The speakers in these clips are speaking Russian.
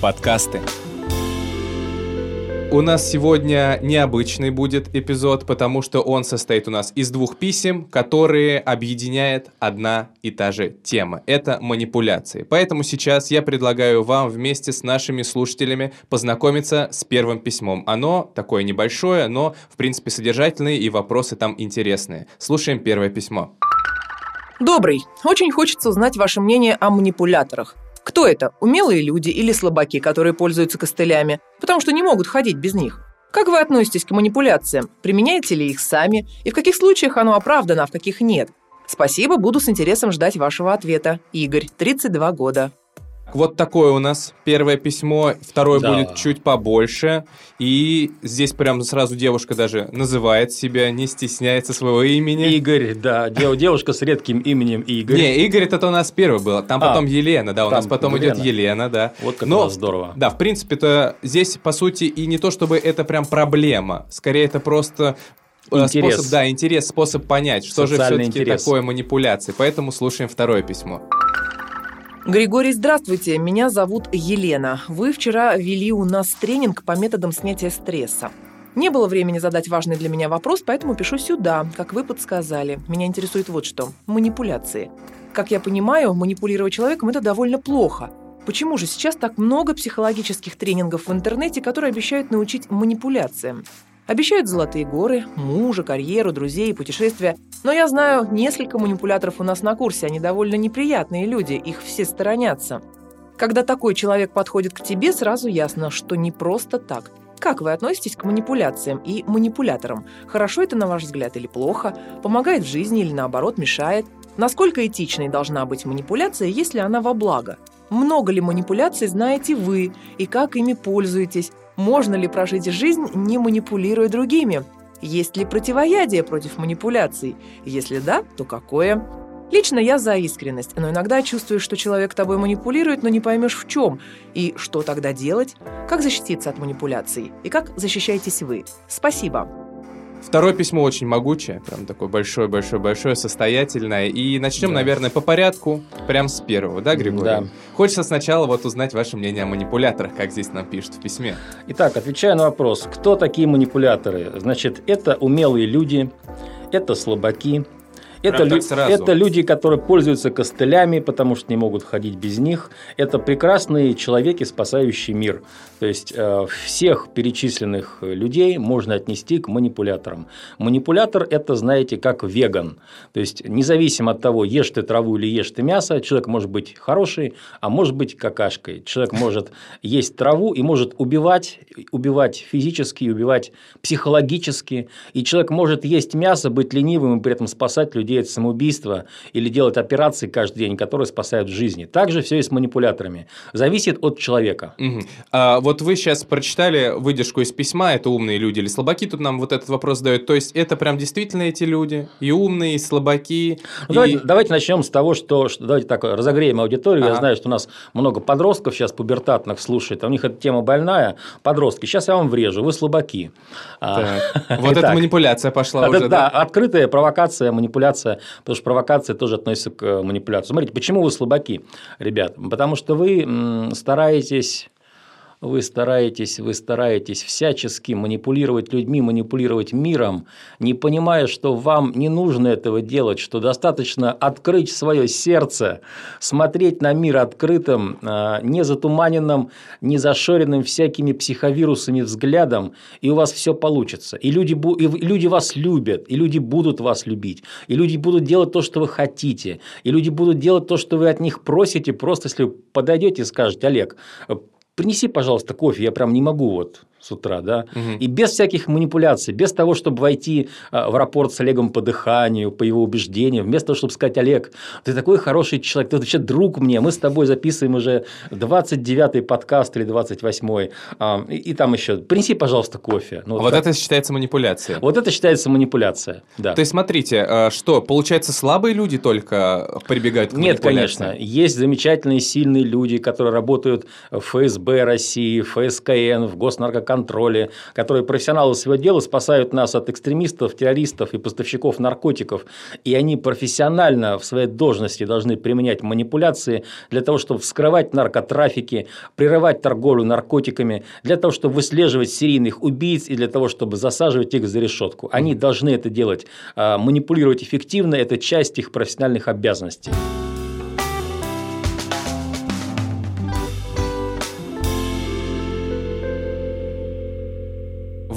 Подкасты. У нас сегодня необычный будет эпизод, потому что он состоит у нас из двух писем, которые объединяет одна и та же тема. Это манипуляции. Поэтому сейчас я предлагаю вам вместе с нашими слушателями познакомиться с первым письмом. Оно такое небольшое, но в принципе содержательное и вопросы там интересные. Слушаем первое письмо. Добрый. Очень хочется узнать ваше мнение о манипуляторах. Кто это? Умелые люди или слабаки, которые пользуются костылями, потому что не могут ходить без них? Как вы относитесь к манипуляциям? Применяете ли их сами? И в каких случаях оно оправдано, а в каких нет? Спасибо, буду с интересом ждать вашего ответа. Игорь, 32 года. Вот такое у нас первое письмо, второе Да. будет чуть побольше. И здесь прям сразу девушка даже называет себя, не стесняется своего имени. Игорь, да, дев- девушка с редким именем Игорь. Не, Игорь это у нас первый был, там А, потом Елена, да, у нас потом идет Елена. Елена, да. Вот как Но, здорово. Да, в принципе-то здесь, по сути, и не то чтобы это прям проблема, скорее это просто э, Интерес. способ, да, интерес, способ понять, что же Социальный все-таки интерес. такое манипуляции. Поэтому слушаем второе письмо. Григорий, здравствуйте. Меня зовут Елена. Вы вчера вели у нас тренинг по методам снятия стресса. Не было времени задать важный для меня вопрос, поэтому пишу сюда, как вы подсказали. Меня интересует вот что. Манипуляции. Как я понимаю, манипулировать человеком – это довольно плохо. Почему же сейчас так много психологических тренингов в интернете, которые обещают научить манипуляциям? Обещают золотые горы, мужа, карьеру, друзей, путешествия. Но я знаю несколько манипуляторов у нас на курсе. Они довольно неприятные люди, их все сторонятся. Когда такой человек подходит к тебе, сразу ясно, что не просто так. Как вы относитесь к манипуляциям и манипуляторам? Хорошо это, на ваш взгляд, или плохо? Помогает в жизни или, наоборот, мешает? Насколько этичной должна быть манипуляция, если она во благо? Много ли манипуляций знаете вы и как ими пользуетесь? Можно ли прожить жизнь, не манипулируя другими? Есть ли противоядие против манипуляций? Если да, то какое? Лично я за искренность, но иногда чувствуешь, что человек тобой манипулирует, но не поймешь в чем. И что тогда делать? Как защититься от манипуляций? И как защищаетесь вы? Спасибо. Второе письмо очень могучее, прям такое большое-большое-большое, состоятельное. И начнем, Да. наверное, по порядку, прям с первого, да, Григорий? Да. Хочется сначала вот узнать ваше мнение о манипуляторах, как здесь нам пишут в письме. Итак, отвечая на вопрос, кто такие манипуляторы? Значит, это умелые люди, это слабаки, это, лю- это люди, которые пользуются костылями, потому что не могут ходить без них. Это прекрасные человеки, спасающие мир. То есть э, всех перечисленных людей можно отнести к манипуляторам. Манипулятор – это, знаете, как веган. То есть независимо от того, ешь ты траву или ешь ты мясо, человек может быть хороший, а может быть какашкой. Человек может есть траву и может убивать, убивать физически, убивать психологически. И человек может есть мясо, быть ленивым и при этом спасать людей от самоубийства или делать операции каждый день, которые спасают жизни. Также все и с манипуляторами. Зависит от человека. Мгм. А, вот вы сейчас прочитали выдержку из письма, это умные люди или слабаки, тут нам вот этот вопрос задают. То есть это прям действительно эти люди, и умные, и слабаки. Ну, и- Давайте, давайте начнем с того, что, что- давайте так разогреем аудиторию. Ага. Я знаю, что у нас много подростков сейчас пубертатных слушает, а у них эта тема больная. Подростки, сейчас я вам врежу, вы слабаки. А, Так, Вот эта манипуляция пошла Это, уже, да, да? открытая провокация, манипуляция, потому что провокация тоже относится к э, манипуляции. Смотрите, почему вы слабаки, ребят? Потому что вы стараетесь вы стараетесь, вы стараетесь всячески манипулировать людьми, манипулировать миром, не понимая, что вам не нужно этого делать, что достаточно открыть свое сердце, смотреть на мир открытым, а, не затуманенным, не зашоренным всякими психовирусами взглядом, и у вас все получится. И люди, и люди вас любят, и люди будут вас любить, и люди будут делать то, что вы хотите, и люди будут делать то, что вы от них просите, просто если подойдете и скажете, Олег, принеси, пожалуйста, кофе, я прям не могу вот с утра, да, угу. и без всяких манипуляций, без того, чтобы войти а, в рапорт с Олегом по дыханию, по его убеждениям, вместо того, чтобы сказать, Олег, ты такой хороший человек, ты вообще друг мне, мы с тобой записываем уже 29-й подкаст или 28-й, а, и, и там еще, принеси, пожалуйста, кофе. Ну, вот, вот это считается манипуляция. Вот это считается манипуляция, да. То есть, смотрите, а, что, получается, слабые люди только прибегают к Нет, конечно, есть замечательные, сильные люди, которые работают в ФСБ России, в ФСКН, в Госнаркоконтроле, контроле, которые профессионалы своего дела спасают нас от экстремистов, террористов и поставщиков наркотиков. И они профессионально в своей должности должны применять манипуляции для того, чтобы вскрывать наркотрафики, прерывать торговлю наркотиками, для того, чтобы выслеживать серийных убийц и для того, чтобы засаживать их за решетку. Они должны это делать, а, манипулировать эффективно, это часть их профессиональных обязанностей.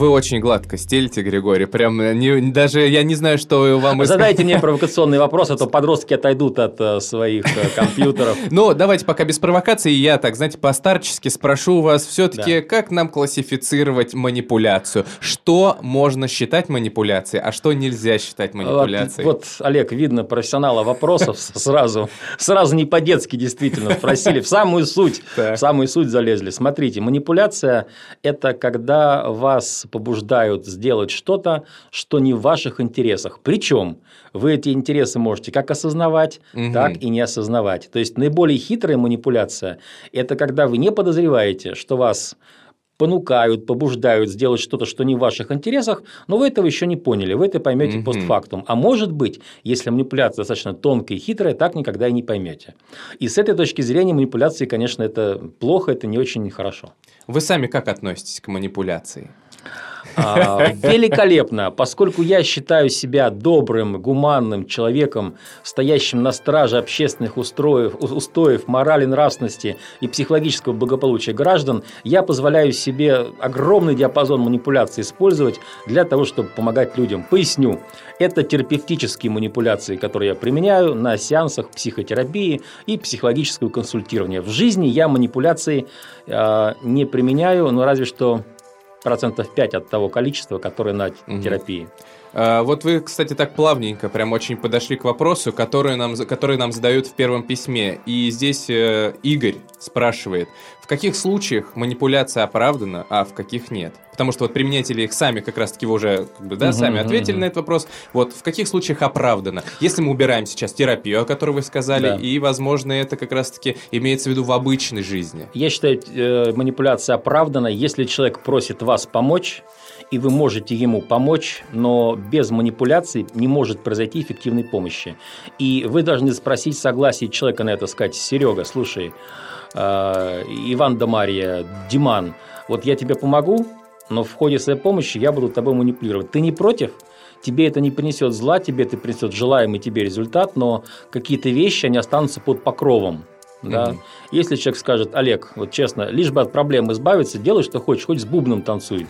Вы очень гладко стелите, Григорий. Прям э, не, даже я не знаю, что вам... Задайте мне провокационный вопрос, а то подростки отойдут от э, своих э, компьютеров. Ну, давайте пока без провокации. Я так, знаете, постарчески спрошу вас все-таки, как нам классифицировать манипуляцию? Что можно считать манипуляцией, а что нельзя считать манипуляцией? Вот, вот Олег, видно профессионала вопросов сразу. Сразу не по-детски действительно спросили. В самую суть. В самую суть залезли. Смотрите, манипуляция – это когда вас побуждают сделать что-то, что не в ваших интересах. Причем вы эти интересы можете как осознавать, угу. так и не осознавать. То есть наиболее хитрая манипуляция – это когда вы не подозреваете, что вас понукают, побуждают сделать что-то, что не в ваших интересах, но вы этого еще не поняли, вы это поймете угу. постфактум. А может быть, если манипуляция достаточно тонкая и хитрая, так никогда и не поймете. И с этой точки зрения манипуляции, конечно, это плохо, это не очень хорошо. Вы сами как относитесь к манипуляции? А, великолепно, поскольку я считаю себя добрым, гуманным человеком, стоящим на страже общественных устроев, устоев, морали, нравственности и психологического благополучия граждан, я позволяю себе огромный диапазон манипуляций использовать для того, чтобы помогать людям. Поясню. Это терапевтические манипуляции, которые я применяю на сеансах психотерапии и психологического консультирования. В жизни я манипуляции э, не применяю, но разве что процентов 5 от того количества, которое на угу. терапии. А, вот вы, кстати, так плавненько прям очень подошли к вопросу, который нам, который нам задают в первом письме. И здесь э, Игорь спрашивает, в каких случаях манипуляция оправдана, а в каких нет? Потому что вот применители их сами как раз-таки вы уже как бы, да, угу, сами ответили угу. на этот вопрос. Вот в каких случаях оправдано? Если мы убираем сейчас терапию, о которой вы сказали, да. и, возможно, это как раз-таки имеется в виду в обычной жизни. Я считаю, э, манипуляция оправдана, если человек просит вас помочь, и вы можете ему помочь, но без манипуляций не может произойти эффективной помощи. И вы должны спросить согласие человека на это, сказать, Серега, слушай, э, Иван да Мария, Диман, вот я тебе помогу, но в ходе своей помощи я буду тобой манипулировать. Ты не против? Тебе это не принесет зла, тебе это принесет желаемый тебе результат, но какие-то вещи, они останутся под покровом. Да? Угу. Если человек скажет, Олег, вот честно, лишь бы от проблем избавиться, делай, что хочешь, хоть с бубном танцуй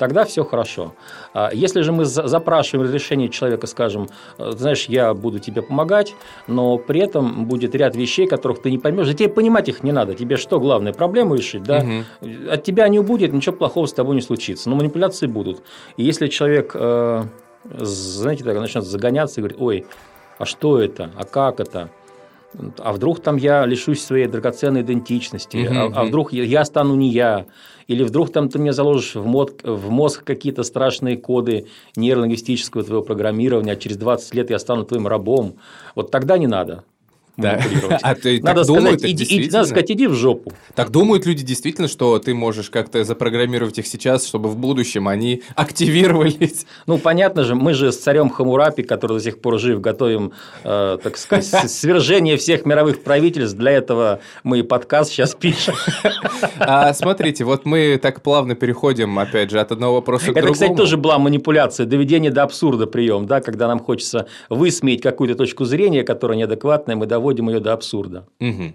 тогда все хорошо. А если же мы запрашиваем разрешение человека, скажем, «Э, знаешь, я буду тебе помогать, но при этом будет ряд вещей, которых ты не поймешь, да тебе понимать их не надо. Тебе что, главное, проблему решить, да? Угу. От тебя не убудет, ничего плохого с тобой не случится. Но манипуляции будут. И если человек, э, знаете, так начнет загоняться и говорит, ой, а что это, а как это? А вдруг там я лишусь своей драгоценной идентичности, угу, а, а вдруг я, я стану не я, или вдруг там ты мне заложишь в мозг, в мозг какие-то страшные коды нейролингвистического твоего программирования, а через 20 лет я стану твоим рабом. Вот тогда не надо да. А ты надо, сказать, думают, иди, иди, надо сказать, иди в жопу. Так думают люди действительно, что ты можешь как-то запрограммировать их сейчас, чтобы в будущем они активировались? Ну, понятно же, мы же с царем Хамурапи, который до сих пор жив, готовим, э, так сказать, свержение всех мировых правительств. Для этого мы и подкаст сейчас пишем. А смотрите, вот мы так плавно переходим, опять же, от одного вопроса к другому. Это, кстати, тоже была манипуляция, доведение до абсурда прием, да, когда нам хочется высмеять какую-то точку зрения, которая неадекватная, мы доводим доводим ее до абсурда. Угу.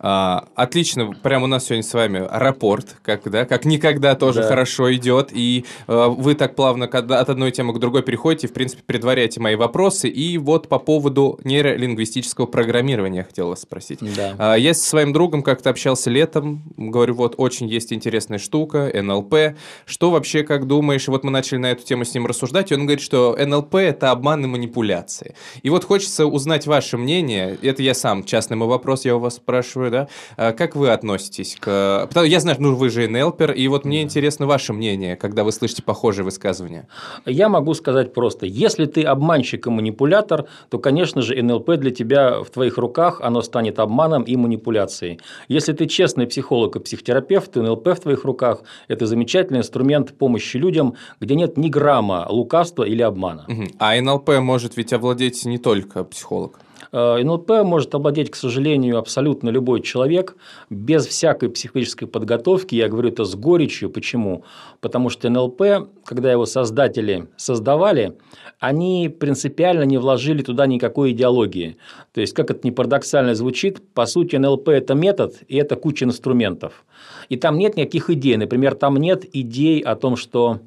А, отлично, прямо у нас сегодня с вами рапорт, как, да, как никогда тоже да. хорошо идет, и а, вы так плавно от одной темы к другой переходите, в принципе, предваряете мои вопросы, и вот по поводу нейролингвистического программирования хотел вас спросить. Да. А, я со своим другом как-то общался летом, говорю, вот очень есть интересная штука, НЛП, что вообще, как думаешь, вот мы начали на эту тему с ним рассуждать, и он говорит, что НЛП – это обман и манипуляции. И вот хочется узнать ваше мнение, это я сам, частный мой вопрос, я у вас спрашиваю, спрашиваю, да, а как вы относитесь к... Я знаю, ну вы же НЛПер, и вот мне интересно ваше мнение, когда вы слышите похожие высказывания. Я могу сказать просто, если ты обманщик и манипулятор, то, конечно же, НЛП для тебя в твоих руках, оно станет обманом и манипуляцией. Если ты честный психолог и психотерапевт, то НЛП в твоих руках – это замечательный инструмент помощи людям, где нет ни грамма лукавства или обмана. А НЛП может ведь овладеть не только психолог. Э, НЛП может обладать, к сожалению, абсолютно любой человек без всякой психологической подготовки. Я говорю это с горечью. Почему? Потому что НЛП, когда его создатели создавали, они принципиально не вложили туда никакой идеологии. То есть, как это не парадоксально звучит, по сути, НЛП – это метод, и это куча инструментов. И там нет никаких идей. Например, там нет идей о том, что,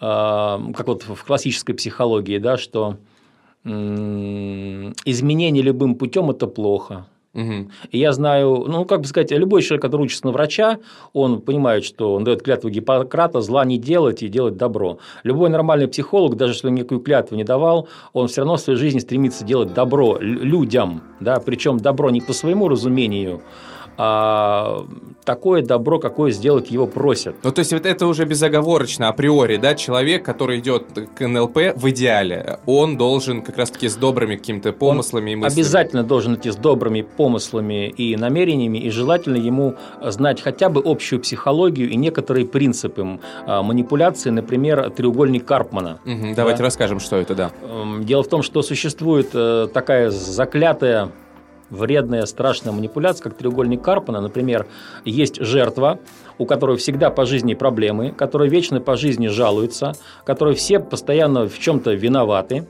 э, как вот в классической психологии, да, что изменение любым путем это плохо. Угу. И я знаю, ну, как бы сказать, любой человек, который учится на врача, он понимает, что он дает клятву Гиппократа зла не делать и делать добро. Любой нормальный психолог, даже если он никакую клятву не давал, он все равно в своей жизни стремится делать добро людям, да, причем добро не по своему разумению, а такое добро, какое сделать его просят. Ну, то есть, вот это уже безоговорочно, априори, да, человек, который идет к НЛП в идеале, он должен как раз-таки с добрыми какими-то помыслами он и мыслями. обязательно должен идти с добрыми помыслами и намерениями, и желательно ему знать хотя бы общую психологию и некоторые принципы а, манипуляции, например, треугольник Карпмана. Угу, давайте да? расскажем, что это, да. Эм, дело в том, что существует э, такая заклятая вредная, страшная манипуляция, как треугольник Карпана. Например, есть жертва, у которой всегда по жизни проблемы, которая вечно по жизни жалуется, которой все постоянно в чем-то виноваты,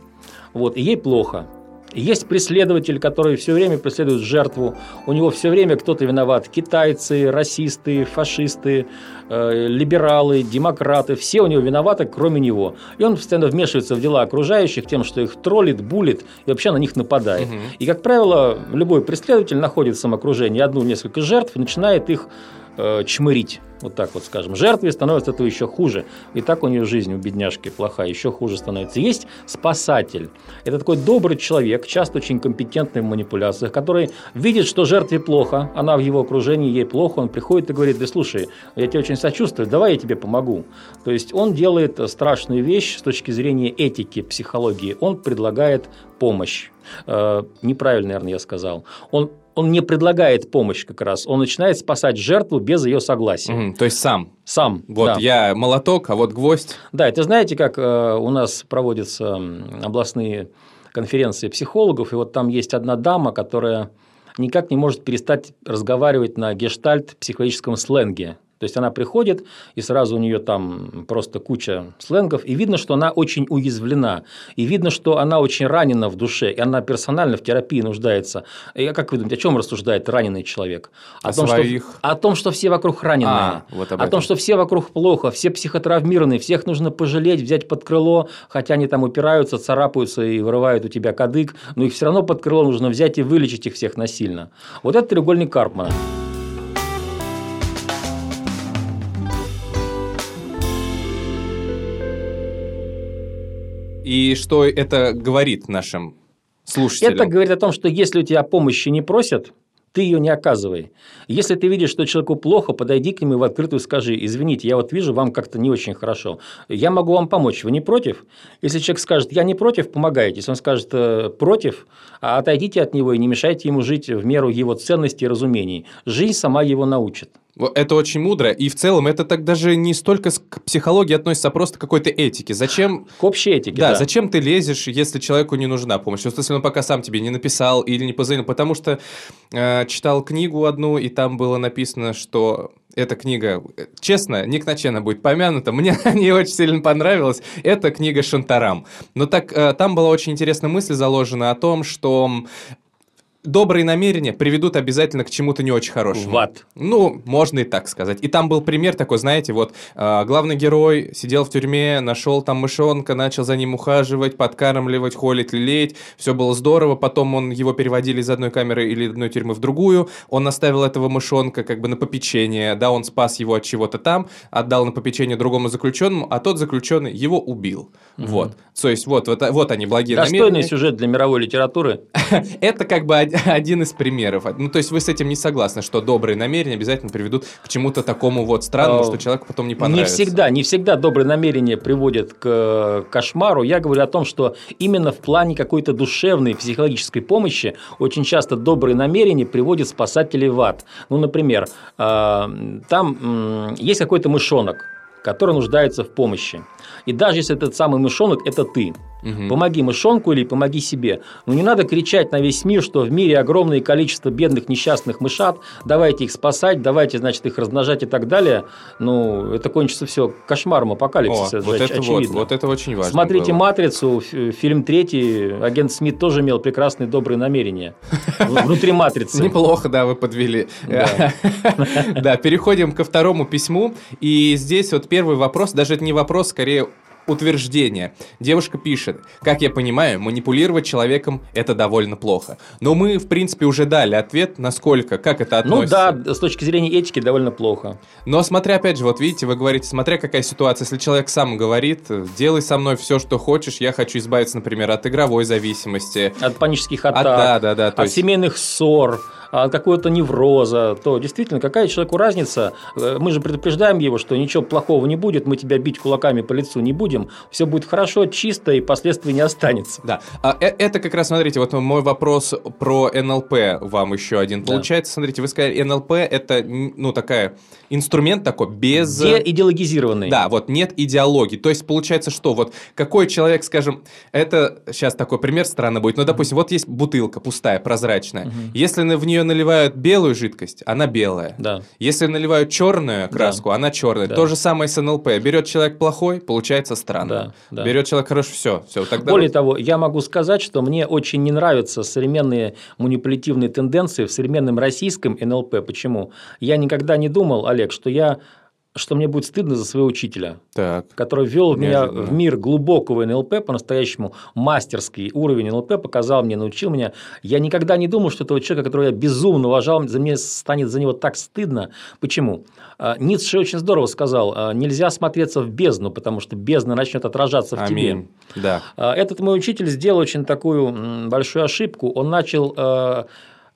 вот, и ей плохо. Есть преследователь, который все время преследует жертву. У него все время кто-то виноват. Китайцы, расисты, фашисты, э, либералы, демократы. Все у него виноваты, кроме него. И он постоянно вмешивается в дела окружающих тем, что их троллит, булит и вообще на них нападает. Угу. И, как правило, любой преследователь находит в окружении одну-несколько жертв и начинает их э, чмырить вот так вот скажем, жертве становится этого еще хуже. И так у нее жизнь у бедняжки плохая, еще хуже становится. Есть спасатель. Это такой добрый человек, часто очень компетентный в манипуляциях, который видит, что жертве плохо, она в его окружении, ей плохо, он приходит и говорит, да слушай, я тебе очень сочувствую, давай я тебе помогу. То есть он делает страшную вещь с точки зрения этики, психологии. Он предлагает помощь. Э, неправильно, наверное, я сказал. Он он не предлагает помощь как раз, он начинает спасать жертву без ее согласия. Угу, то есть сам. Сам. Вот да. я молоток, а вот гвоздь. Да, это знаете, как э, у нас проводятся областные конференции психологов, и вот там есть одна дама, которая никак не может перестать разговаривать на гештальт психологическом сленге. То есть она приходит, и сразу у нее там просто куча сленгов, и видно, что она очень уязвлена, и видно, что она очень ранена в душе, и она персонально в терапии нуждается. И как вы думаете, о чем рассуждает раненый человек? О, о том, своих... что, о том, что все вокруг раненые, а, вот о том, что все вокруг плохо, все психотравмированные, всех нужно пожалеть, взять под крыло, хотя они там упираются, царапаются и вырывают у тебя кадык, но их все равно под крыло нужно взять и вылечить их всех насильно. Вот это треугольник Карпмана. И что это говорит нашим слушателям? Это говорит о том, что если у тебя помощи не просят, ты ее не оказывай. Если ты видишь, что человеку плохо, подойди к нему в открытую скажи, извините, я вот вижу, вам как-то не очень хорошо. Я могу вам помочь, вы не против? Если человек скажет, я не против, помогайте. Если он скажет э, против, а отойдите от него и не мешайте ему жить в меру его ценностей и разумений. Жизнь сама его научит. Это очень мудро, и в целом это так даже не столько к психологии относится, а просто к какой-то этике. Зачем... К общей этике, да. Да, зачем ты лезешь, если человеку не нужна помощь? Вот если он пока сам тебе не написал или не позвонил, потому что э, читал книгу одну, и там было написано, что эта книга, честно, Ник Начена будет помянута, мне не очень сильно понравилась, это книга Шантарам. Но так, э, там была очень интересная мысль заложена о том, что добрые намерения приведут обязательно к чему-то не очень хорошему. В ад. Ну, можно и так сказать. И там был пример такой, знаете, вот э, главный герой сидел в тюрьме, нашел там мышонка, начал за ним ухаживать, подкармливать, холить, лелеять. Все было здорово. Потом он его переводили из одной камеры или одной тюрьмы в другую. Он оставил этого мышонка как бы на попечение. Да, он спас его от чего-то там, отдал на попечение другому заключенному, а тот заключенный его убил. Угу. Вот. То есть вот, вот, вот они благие Достойный намерения. сюжет для мировой литературы. Это как бы один из примеров. Ну, то есть вы с этим не согласны, что добрые намерения обязательно приведут к чему-то такому вот странному, а, что человеку потом не понравится? Не всегда, не всегда добрые намерения приводят к э, кошмару. Я говорю о том, что именно в плане какой-то душевной психологической помощи очень часто добрые намерения приводят спасателей в ад. Ну, например, а, там есть какой-то мышонок, который нуждается в помощи. И даже если этот самый мышонок – это ты – Угу. Помоги мышонку или помоги себе. Но не надо кричать на весь мир, что в мире огромное количество бедных несчастных мышат, давайте их спасать, давайте, значит, их размножать и так далее. Ну, это кончится все кошмаром апокалипсиса. О, вот, это вот, вот это очень важно. Смотрите было. «Матрицу», фильм третий, агент Смит тоже имел прекрасные добрые намерения внутри «Матрицы». Неплохо, да, вы подвели. Да, переходим ко второму письму. И здесь вот первый вопрос, даже это не вопрос, скорее утверждение. Девушка пишет, как я понимаю, манипулировать человеком это довольно плохо. Но мы, в принципе, уже дали ответ, насколько, как это относится. Ну да, с точки зрения этики довольно плохо. Но смотря, опять же, вот видите, вы говорите, смотря какая ситуация, если человек сам говорит, делай со мной все, что хочешь, я хочу избавиться, например, от игровой зависимости. От панических атак, от, да, да, да, от есть... семейных ссор, от какого-то невроза, то действительно, какая человеку разница? Э, мы же предупреждаем его, что ничего плохого не будет, мы тебя бить кулаками по лицу не будем, все будет хорошо, чисто и последствий не останется. Да, а, э, это как раз, смотрите, вот мой вопрос про НЛП вам еще один. Получается, да. смотрите, вы сказали, НЛП это, ну, такая, инструмент такой без... Деидеологизированный. Да, вот нет идеологии. То есть, получается, что вот какой человек, скажем, это сейчас такой пример странно будет, но, допустим, вот есть бутылка пустая, прозрачная. Угу. Если в нее наливают белую жидкость, она белая. Да. Если наливают черную краску, да. она черная. Да. То же самое с НЛП. Берет человек плохой, получается странно. Да. Да. Берет человек хороший, все. все тогда Более вот... того, я могу сказать, что мне очень не нравятся современные манипулятивные тенденции в современном российском НЛП. Почему? Я никогда не думал, Олег, что я что мне будет стыдно за своего учителя, так. который ввел меня в мир глубокого НЛП, по-настоящему мастерский уровень НЛП, показал мне, научил меня. Я никогда не думал, что этого человека, которого я безумно уважал, за мне станет за него так стыдно. Почему? А, Ницше очень здорово сказал, а, нельзя смотреться в бездну, потому что бездна начнет отражаться в Аминь. тебе. Да. А, этот мой учитель сделал очень такую большую ошибку. Он начал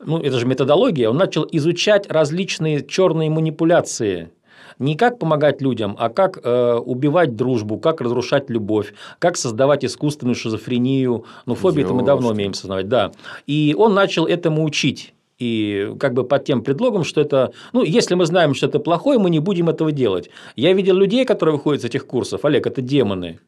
ну, это же методология, он начал изучать различные черные манипуляции не как помогать людям, а как э, убивать дружбу, как разрушать любовь, как создавать искусственную шизофрению. Ну, фобии это мы давно умеем создавать, да. И он начал этому учить. И как бы под тем предлогом, что это, ну, если мы знаем, что это плохое, мы не будем этого делать. Я видел людей, которые выходят с этих курсов, Олег, это демоны.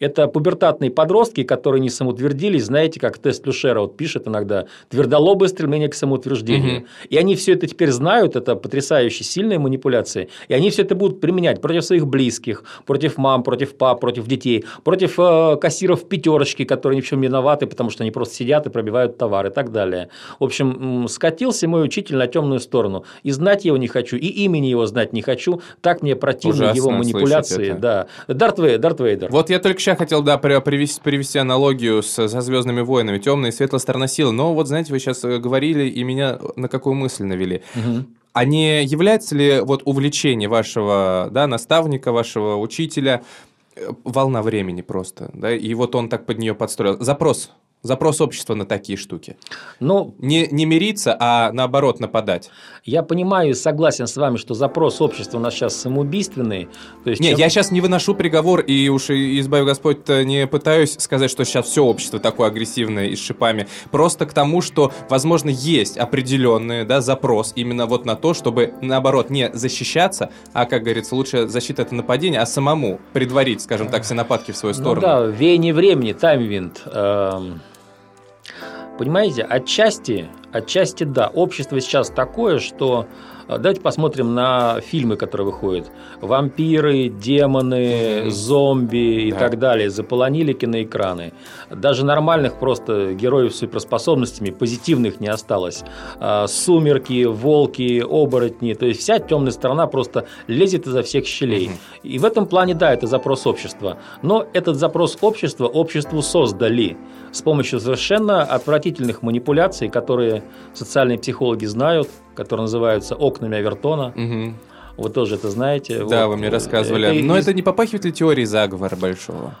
Это пубертатные подростки, которые не самоутвердились, знаете, как тест Люшера вот пишет иногда, твердолобое стремление к самоутверждению. Угу. И они все это теперь знают, это потрясающе сильные манипуляции, и они все это будут применять против своих близких, против мам, против пап, против детей, против э, кассиров пятерочки, которые ни в чем не виноваты, потому что они просто сидят и пробивают товар и так далее. В общем, скатился мой учитель на темную сторону. И знать его не хочу, и имени его знать не хочу. Так мне противны Ужасно его манипуляции. Да. Дарт Вейдер, Дарт Вейдер. Вот я только сейчас хотел, да, привести, привести аналогию с, со Звездными войнами, темная и светлая сторона силы. Но вот, знаете, вы сейчас э, говорили и меня на какую мысль навели. Угу. А не является ли вот увлечение вашего да, наставника, вашего учителя э, волна времени просто, да, и вот он так под нее подстроил. Запрос Запрос общества на такие штуки. Ну, не, не мириться, а наоборот нападать. Я понимаю и согласен с вами, что запрос общества у нас сейчас самоубийственный. То есть, не, чем... я сейчас не выношу приговор, и уж избавь Господь, не пытаюсь сказать, что сейчас все общество такое агрессивное и с шипами. Просто к тому, что, возможно, есть определенный да, запрос именно вот на то, чтобы, наоборот, не защищаться, а, как говорится, лучше защита это нападение, а самому предварить, скажем так, все нападки в свою ну сторону. Ну да, веяние времени, таймвинд. Эм Понимаете, отчасти Отчасти да. Общество сейчас такое, что а, давайте посмотрим на фильмы, которые выходят. Вампиры, демоны, mm-hmm. зомби и да. так далее заполонили киноэкраны. Даже нормальных просто героев с суперспособностями, позитивных не осталось. А, сумерки, волки, оборотни. То есть вся темная сторона просто лезет изо всех щелей. Mm-hmm. И в этом плане, да, это запрос общества. Но этот запрос общества обществу создали с помощью совершенно отвратительных манипуляций, которые социальные психологи знают, которые называются окнами Авертона. Угу. Вы тоже это знаете. Да, вот. вы мне рассказывали. Это Но это не попахивает ли теорией заговора большого?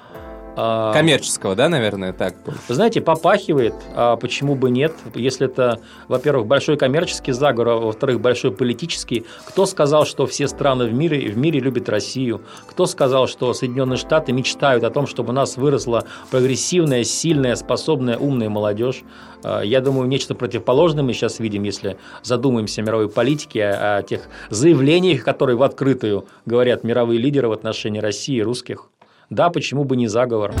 А, Коммерческого, да, наверное, так? Вы знаете, попахивает, а почему бы нет? Если это, во-первых, большой коммерческий заговор, а во-вторых, большой политический. Кто сказал, что все страны в мире, в мире любят Россию? Кто сказал, что Соединенные Штаты мечтают о том, чтобы у нас выросла прогрессивная, сильная, способная, умная молодежь? А, я думаю, нечто противоположное мы сейчас видим, если задумаемся о мировой политике, о тех заявлениях, которые в открытую говорят мировые лидеры в отношении России и русских. Да, почему бы не заговор?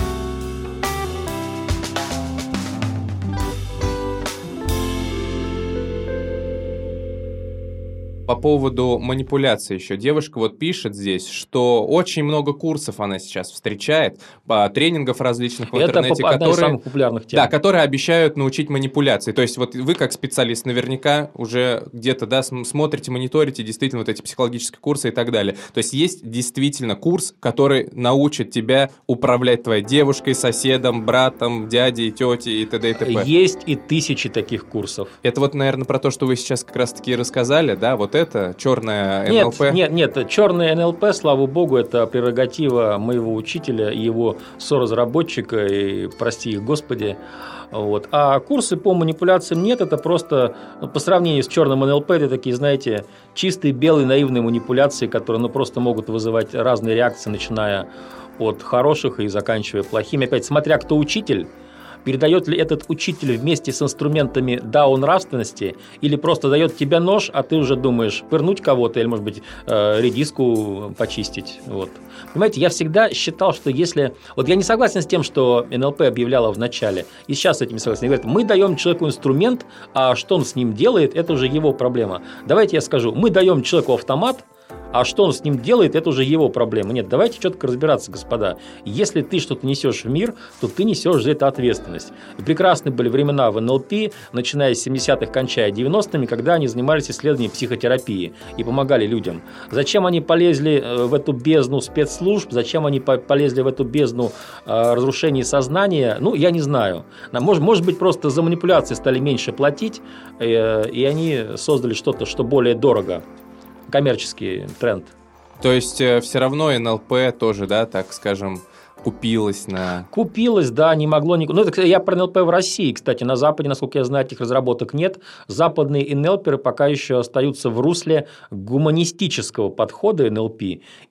Поводу манипуляции еще. Девушка вот пишет здесь, что очень много курсов она сейчас встречает, по тренингов различных в Это интернете, одна которые, из самых популярных тем. Да, которые обещают научить манипуляции. То есть вот вы как специалист наверняка уже где-то да, смотрите, мониторите действительно вот эти психологические курсы и так далее. То есть есть действительно курс, который научит тебя управлять твоей девушкой, соседом, братом, дядей, тетей и т.д. и т.п. Есть и тысячи таких курсов. Это вот, наверное, про то, что вы сейчас как раз-таки рассказали, да, вот это черное НЛП? Нет, нет, нет, черное НЛП, слава богу, это прерогатива моего учителя и его соразработчика, и прости их господи. Вот. А курсы по манипуляциям нет, это просто ну, по сравнению с черным НЛП, это такие, знаете, чистые белые наивные манипуляции, которые ну, просто могут вызывать разные реакции, начиная от хороших и заканчивая плохими. Опять, смотря кто учитель, Передает ли этот учитель вместе с инструментами даун нравственности или просто дает тебе нож, а ты уже думаешь пырнуть кого-то или, может быть, э, редиску почистить. Вот. Понимаете, я всегда считал, что если... Вот я не согласен с тем, что НЛП объявляла в начале, и сейчас с этим не согласен. Говорят, мы даем человеку инструмент, а что он с ним делает, это уже его проблема. Давайте я скажу, мы даем человеку автомат, а что он с ним делает, это уже его проблема. Нет, давайте четко разбираться, господа. Если ты что-то несешь в мир, то ты несешь за это ответственность. Прекрасны были времена в НЛП, начиная с 70-х, кончая 90-ми, когда они занимались исследованием психотерапии и помогали людям. Зачем они полезли э, в эту бездну спецслужб, зачем они полезли в эту бездну э, разрушения сознания, ну, я не знаю. Может, может быть, просто за манипуляции стали меньше платить, э, и они создали что-то, что более дорого коммерческий тренд. То есть э, все равно НЛП тоже, да, так скажем, купилась на... Купилась, да, не могло... Не... Ну, это, я про НЛП в России, кстати, на Западе, насколько я знаю, этих разработок нет. Западные НЛПеры пока еще остаются в русле гуманистического подхода НЛП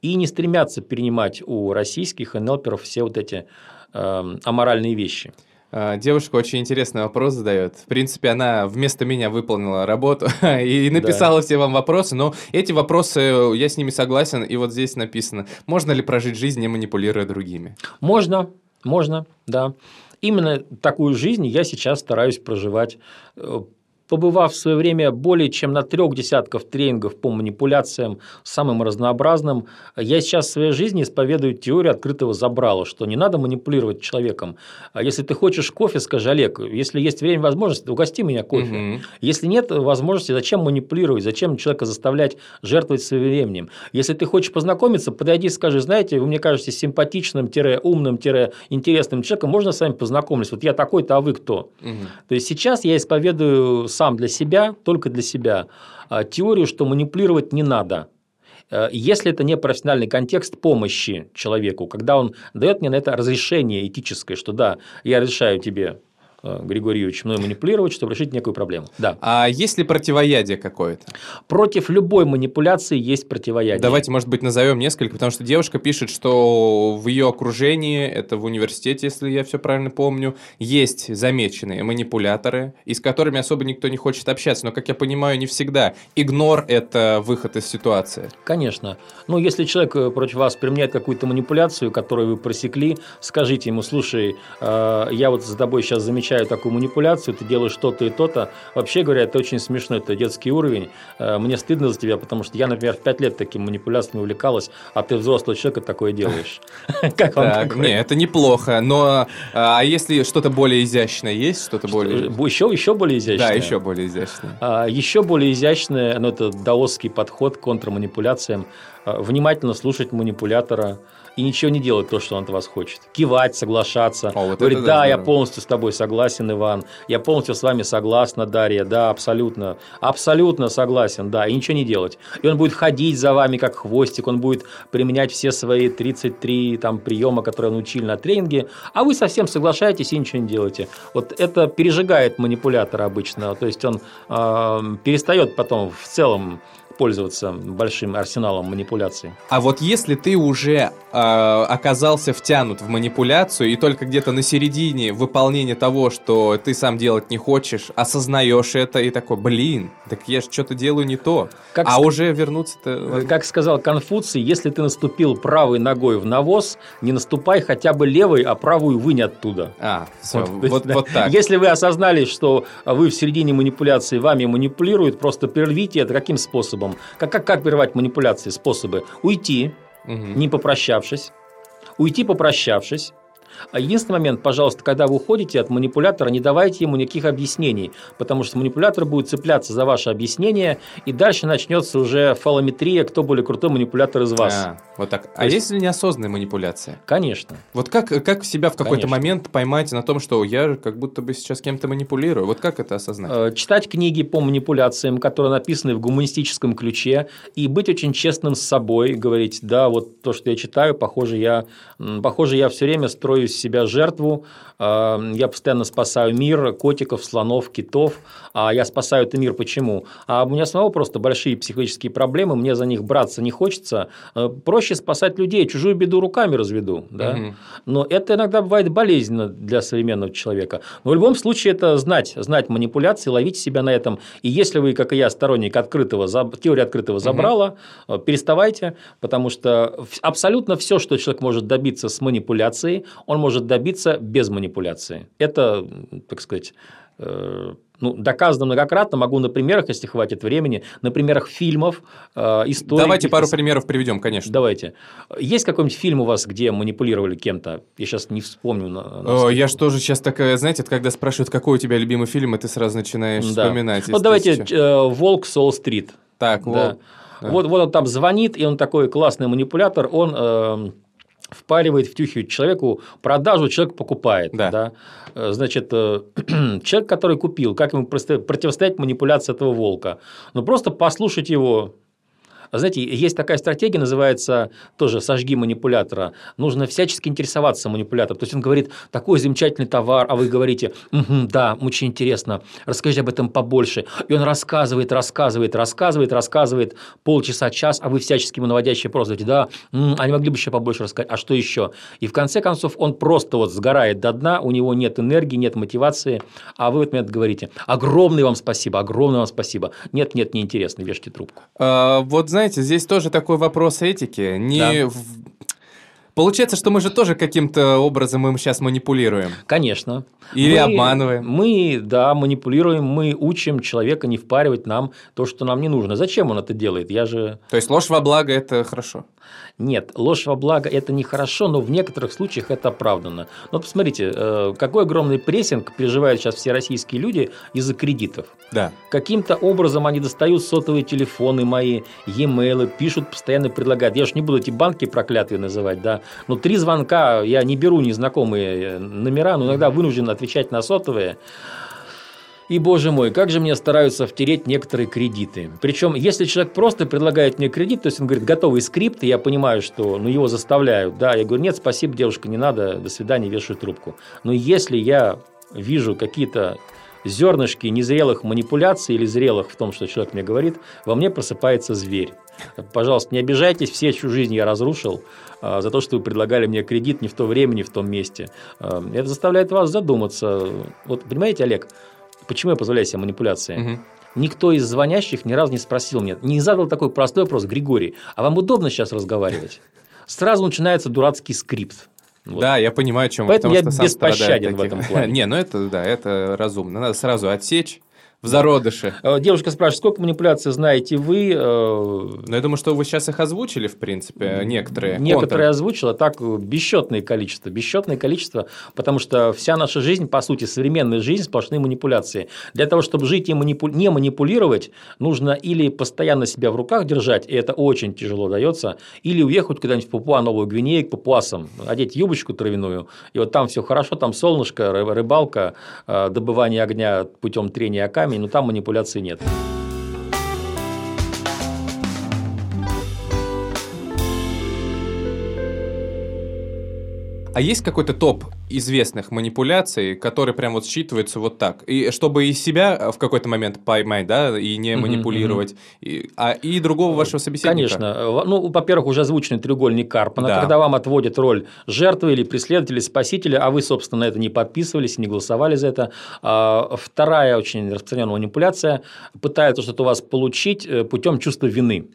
и не стремятся перенимать у российских НЛПеров все вот эти э, аморальные вещи. А, девушка очень интересный вопрос задает. В принципе, она вместо меня выполнила работу и написала да. все вам вопросы, но эти вопросы, я с ними согласен, и вот здесь написано, можно ли прожить жизнь, не манипулируя другими? Можно, можно, да. Именно такую жизнь я сейчас стараюсь проживать э, побывав в свое время более чем на трех десятков тренингов по манипуляциям самым разнообразным, я сейчас в своей жизни исповедую теорию открытого забрала, что не надо манипулировать человеком. А если ты хочешь кофе, скажи, Олег, если есть время, возможность, угости меня кофе. Угу. Если нет возможности, зачем манипулировать, зачем человека заставлять жертвовать своим временем? Если ты хочешь познакомиться, подойди и скажи, знаете, вы мне кажетесь симпатичным, умным, интересным человеком, можно с вами познакомиться? Вот я такой-то, а вы кто? Угу. То есть сейчас я исповедую сам для себя, только для себя, а, теорию, что манипулировать не надо. Э, если это не профессиональный контекст помощи человеку, когда он дает мне на это разрешение этическое, что да, я разрешаю тебе Э, Григорий Юрьевич мной манипулировать, чтобы решить некую проблему. Да. А есть ли противоядие какое-то? Против любой манипуляции есть противоядие. Давайте, может быть, назовем несколько, потому что девушка пишет, что в ее окружении, это в университете, если я все правильно помню, есть замеченные манипуляторы, и с которыми особо никто не хочет общаться. Но, как я понимаю, не всегда. Игнор – это выход из ситуации. Конечно. Ну, если человек э, против вас применяет какую-то манипуляцию, которую вы просекли, скажите ему, слушай, э, я вот за тобой сейчас замечаю замечаю такую манипуляцию, ты делаешь что-то и то-то. Вообще говоря, это очень смешно, это детский уровень. Э, мне стыдно за тебя, потому что я, например, в 5 лет такими манипуляциями увлекалась, а ты взрослый человек и такое делаешь. Как вам такое? Не, это неплохо, но а если что-то более изящное есть, что-то более... Еще, еще более изящное? Да, еще более изящное. А, еще более изящное, ну, это даосский подход к контрманипуляциям. А, внимательно слушать манипулятора, и ничего не делать то, что он от вас хочет. Кивать, соглашаться. О, вот Говорит, да, да, я полностью с тобой согласен, Иван. Я полностью с вами согласна, Дарья. Да, абсолютно. Абсолютно согласен, да. И ничего не делать. И он будет ходить за вами, как хвостик. Он будет применять все свои 33 там, приема, которые он учил на тренинге. А вы совсем соглашаетесь и ничего не делаете. Вот это пережигает манипулятора обычно. То есть он э, перестает потом в целом пользоваться большим арсеналом манипуляций. А вот если ты уже э, оказался втянут в манипуляцию и только где-то на середине выполнения того, что ты сам делать не хочешь, осознаешь это и такой, блин, так я же что-то делаю не то. Как а ск... уже вернуться-то... Как сказал Конфуций, если ты наступил правой ногой в навоз, не наступай хотя бы левой, а правую вынь оттуда. А, все, вот, вот, вот так. Если вы осознали, что вы в середине манипуляции вами манипулируют, просто прервите это каким способом? Способом. Как, как, как прервать манипуляции? Способы. Уйти, угу. не попрощавшись. Уйти, попрощавшись. А единственный момент, пожалуйста, когда вы уходите от манипулятора, не давайте ему никаких объяснений, потому что манипулятор будет цепляться за ваше объяснение, и дальше начнется уже фалометрия, кто более крутой манипулятор из вас. А, вот так. А То есть... если неосознанная манипуляция? Конечно. Вот как, как себя в какой-то момент поймать на том, что я как будто бы сейчас кем-то манипулирую? Вот как это осознать? Э, читать книги по манипуляциям, которые написаны в гуманистическом ключе, и быть очень честным с собой, говорить, да, вот то, что я читаю, похоже, я, похоже, я все время строю из себя жертву, э, я постоянно спасаю мир, котиков, слонов, китов, а я спасаю этот мир почему? А у меня самого просто большие психологические проблемы, мне за них браться не хочется, э, проще спасать людей, чужую беду руками разведу, да? Угу. но это иногда бывает болезненно для современного человека. Но в любом случае это знать, знать манипуляции, ловить себя на этом, и если вы, как и я, сторонник открытого, теории открытого забрала, угу. переставайте, потому что абсолютно все, что человек может добиться с манипуляцией, он может добиться без манипуляции. Это, так сказать, э, ну, доказано многократно, могу на примерах, если хватит времени, на примерах фильмов, э, историй. Давайте пару примеров приведем, конечно. Давайте. Есть какой-нибудь фильм у вас, где манипулировали кем-то? Я сейчас не вспомню. На, на О, я же тоже сейчас такая, знаете, когда спрашивают, какой у тебя любимый фильм, и ты сразу начинаешь да. вспоминать. Вот давайте э, «Волк Солл-стрит». Так, да. Волк. Да. Вот, вот он там звонит, и он такой классный манипулятор, он э, впаривает, втюхивает человеку продажу, человек покупает. Да. Да? Э, значит, э, человек, который купил, как ему противостоять манипуляции этого волка? Ну, просто послушать его, знаете, есть такая стратегия, называется тоже «сожги манипулятора». Нужно всячески интересоваться манипулятором. То есть, он говорит, такой замечательный товар, а вы говорите, угу, да, очень интересно, расскажите об этом побольше. И он рассказывает, рассказывает, рассказывает, рассказывает полчаса, час, а вы всячески ему наводящие вопрос говорите, да, они могли бы еще побольше рассказать, а что еще? И в конце концов он просто вот сгорает до дна, у него нет энергии, нет мотивации, а вы в этот момент говорите, огромное вам спасибо, огромное вам спасибо. Нет, нет, неинтересно, вешайте трубку. А, вот знаете, знаете, здесь тоже такой вопрос этики. Не да. в... Получается, что мы же тоже каким-то образом им сейчас манипулируем. Конечно. Или мы, обманываем. Мы, да, манипулируем, мы учим человека не впаривать нам то, что нам не нужно. Зачем он это делает? Я же... То есть ложь во благо – это хорошо? Нет, ложь во благо – это нехорошо, но в некоторых случаях это оправдано. Но посмотрите, э, какой огромный прессинг переживают сейчас все российские люди из-за кредитов. Да. Каким-то образом они достают сотовые телефоны мои, e-mail, пишут, постоянно предлагают. Я же не буду эти банки проклятые называть, да. Но три звонка, я не беру незнакомые номера, но иногда вынужден отвечать на сотовые. И, боже мой, как же мне стараются втереть некоторые кредиты. Причем, если человек просто предлагает мне кредит, то есть он говорит, готовый скрипт, и я понимаю, что ну, его заставляют, да, я говорю, нет, спасибо, девушка, не надо, до свидания, вешаю трубку. Но если я вижу какие-то зернышки незрелых манипуляций или зрелых в том, что человек мне говорит, во мне просыпается зверь. Пожалуйста, не обижайтесь, все чью жизнь я разрушил а, за то, что вы предлагали мне кредит не в то время, не в том месте. А, это заставляет вас задуматься. Вот, понимаете, Олег, Почему я позволяю себе манипуляции? Угу. Никто из звонящих ни разу не спросил меня, не задал такой простой вопрос, Григорий, а вам удобно сейчас разговаривать? Сразу начинается дурацкий скрипт. Вот. Да, я понимаю, о чем вы, Поэтому я беспощаден в этом плане. Не, ну это, да, это разумно. Надо сразу отсечь в зародыше. Э, Девушка спрашивает, сколько манипуляций знаете вы? Э, Но я думаю, что вы сейчас их озвучили, в принципе, некоторые. Некоторые контры. озвучила, так э, бесчетное количество. Бесчетное количество, потому что вся наша жизнь, по сути, современная жизнь, сплошные манипуляции. Для того, чтобы жить и манипу- не манипулировать, нужно или постоянно себя в руках держать, и это очень тяжело дается, или уехать куда-нибудь в Папуа, Новую Гвинею, к папуасам, одеть юбочку травяную, и вот там все хорошо, там солнышко, ры- рыбалка, э, добывание огня путем трения о камень, но там манипуляций нет. А есть какой-то топ известных манипуляций, которые прям вот считываются вот так? И чтобы и себя в какой-то момент поймать, да, и не манипулировать, и, а и другого вашего собеседника? Конечно. Э, Ну, во-первых, уже озвученный треугольник Карпмана, Да. когда вам отводят роль жертвы или преследователя, спасителя, а вы, собственно, на это не подписывались, не голосовали за это. А Вторая очень распространенная манипуляция – пытаются что-то у вас получить э, путем чувства вины.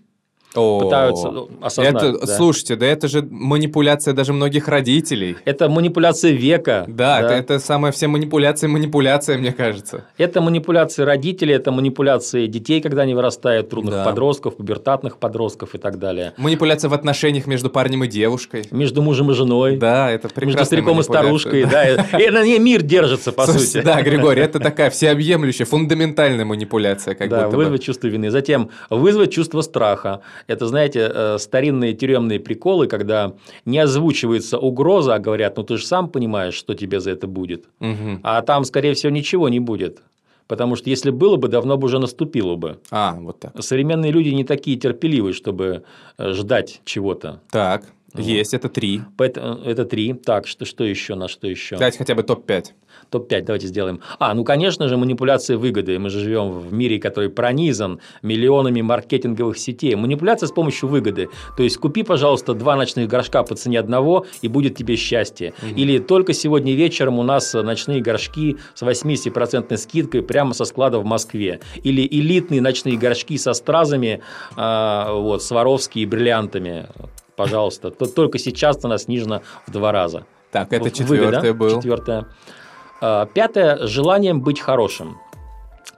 О, Пытаются ну, осознать. Это, да. слушайте, да это же манипуляция даже многих родителей. Это манипуляция века. Да, Это, это самая вся манипуляция, манипуляция, мне кажется. Это манипуляции родителей, это манипуляции детей, когда они вырастают, трудных Да. подростков, пубертатных подростков и так далее. Манипуляция в отношениях между парнем и девушкой. Между мужем и женой. Да, это прекрасная Между стариком и манипуляция. старушкой, да, и на ней мир держится, по сути. Да, Григорий, это такая всеобъемлющая, фундаментальная манипуляция, как да, вызвать чувство вины. Затем вызвать чувство страха. Это, знаете, э, старинные тюремные приколы, когда не озвучивается угроза, а говорят, ну ты же сам понимаешь, что тебе за это будет. Мгм. А там, скорее всего, ничего не будет. Потому что если было бы, давно бы уже наступило бы. А, вот так. Современные люди не такие терпеливые, чтобы э, ждать чего-то. Так. Есть, это три. Поэтому это три. Так, что, что еще? На что еще? Дайте хотя бы топ-5. Топ-5 давайте сделаем. А, ну, конечно же, манипуляция выгоды. Мы же живем в мире, который пронизан миллионами маркетинговых сетей. Манипуляция с помощью выгоды. То есть, купи, пожалуйста, два ночных горшка по цене одного, и будет тебе счастье. Или только сегодня вечером у нас ночные горшки с 80% скидкой прямо со склада в Москве. Или элитные ночные горшки со стразами, а, вот, Сваровские и бриллиантами. Пожалуйста. То- Только сейчас она снижена в два раза. Так, это четвертое выгода, был. Четвертое. А, Пятое – желанием быть хорошим.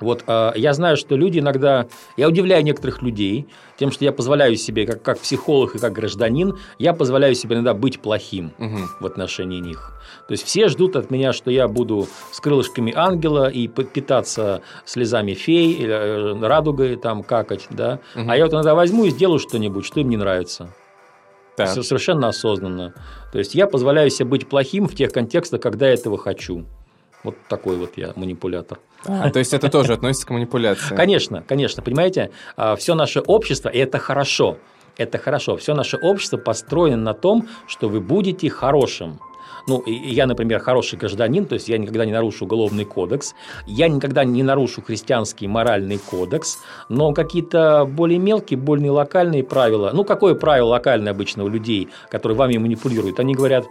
Вот а, я знаю, что люди иногда... Я удивляю некоторых людей тем, что я позволяю себе, как, как психолог и как гражданин, я позволяю себе иногда быть плохим Мгм. в отношении них. То есть все ждут от меня, что я буду с крылышками ангела и питаться слезами фей, или, э, радугой там какать, да. Мгм. А я вот иногда возьму и сделаю что-нибудь, что им не нравится. Так. Со- Совершенно осознанно. То есть я позволяю себе быть плохим в тех контекстах, когда я этого хочу. Вот такой вот я манипулятор. А, то есть это тоже относится к манипуляции. Конечно, конечно, понимаете, все наше общество, и это хорошо, это хорошо, все наше общество построено на том, что вы будете хорошим. Ну, я, например, хороший гражданин, то есть я никогда не нарушу уголовный кодекс, я никогда не нарушу христианский моральный кодекс, но какие-то более мелкие, более локальные правила, ну, какое правило локальное обычно у людей, которые вами манипулируют, они говорят,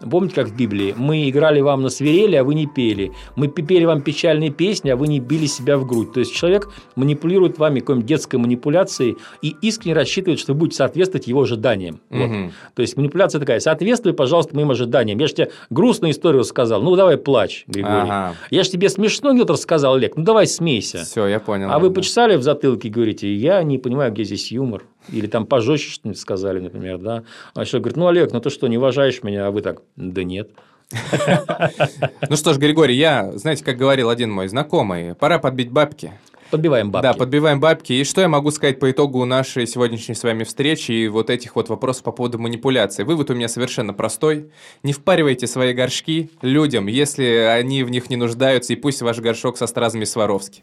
Помните, как в Библии? Мы играли вам на свирели, а вы не пели. Мы пели вам печальные песни, а вы не били себя в грудь. То есть человек манипулирует вами какой-нибудь детской манипуляцией и искренне рассчитывает, что вы будете соответствовать его ожиданиям. Вот. Мгм. То есть манипуляция такая: соответствуй, пожалуйста, моим ожиданиям. Я же тебе грустную историю сказал. Ну давай плачь, Григорий. Ага. Я же тебе смешно где-то рассказал, Олег. Ну давай смейся. Все, я понял. А вы да. почесали в затылке и говорите, я не понимаю, где здесь юмор. Или там пожестче что-нибудь сказали, например, да. А человек говорит, ну, Олег, ну ты что, не уважаешь меня? А вы так, да нет. Ну что ж, Григорий, я, знаете, как говорил один мой знакомый, пора подбить бабки. Подбиваем бабки. Да, подбиваем бабки. И что я могу сказать по итогу нашей сегодняшней с вами встречи и вот этих вот вопросов по поводу манипуляции? Вывод у меня совершенно простой. Не впаривайте свои горшки людям, если они в них не нуждаются, и пусть ваш горшок со стразами Сваровски.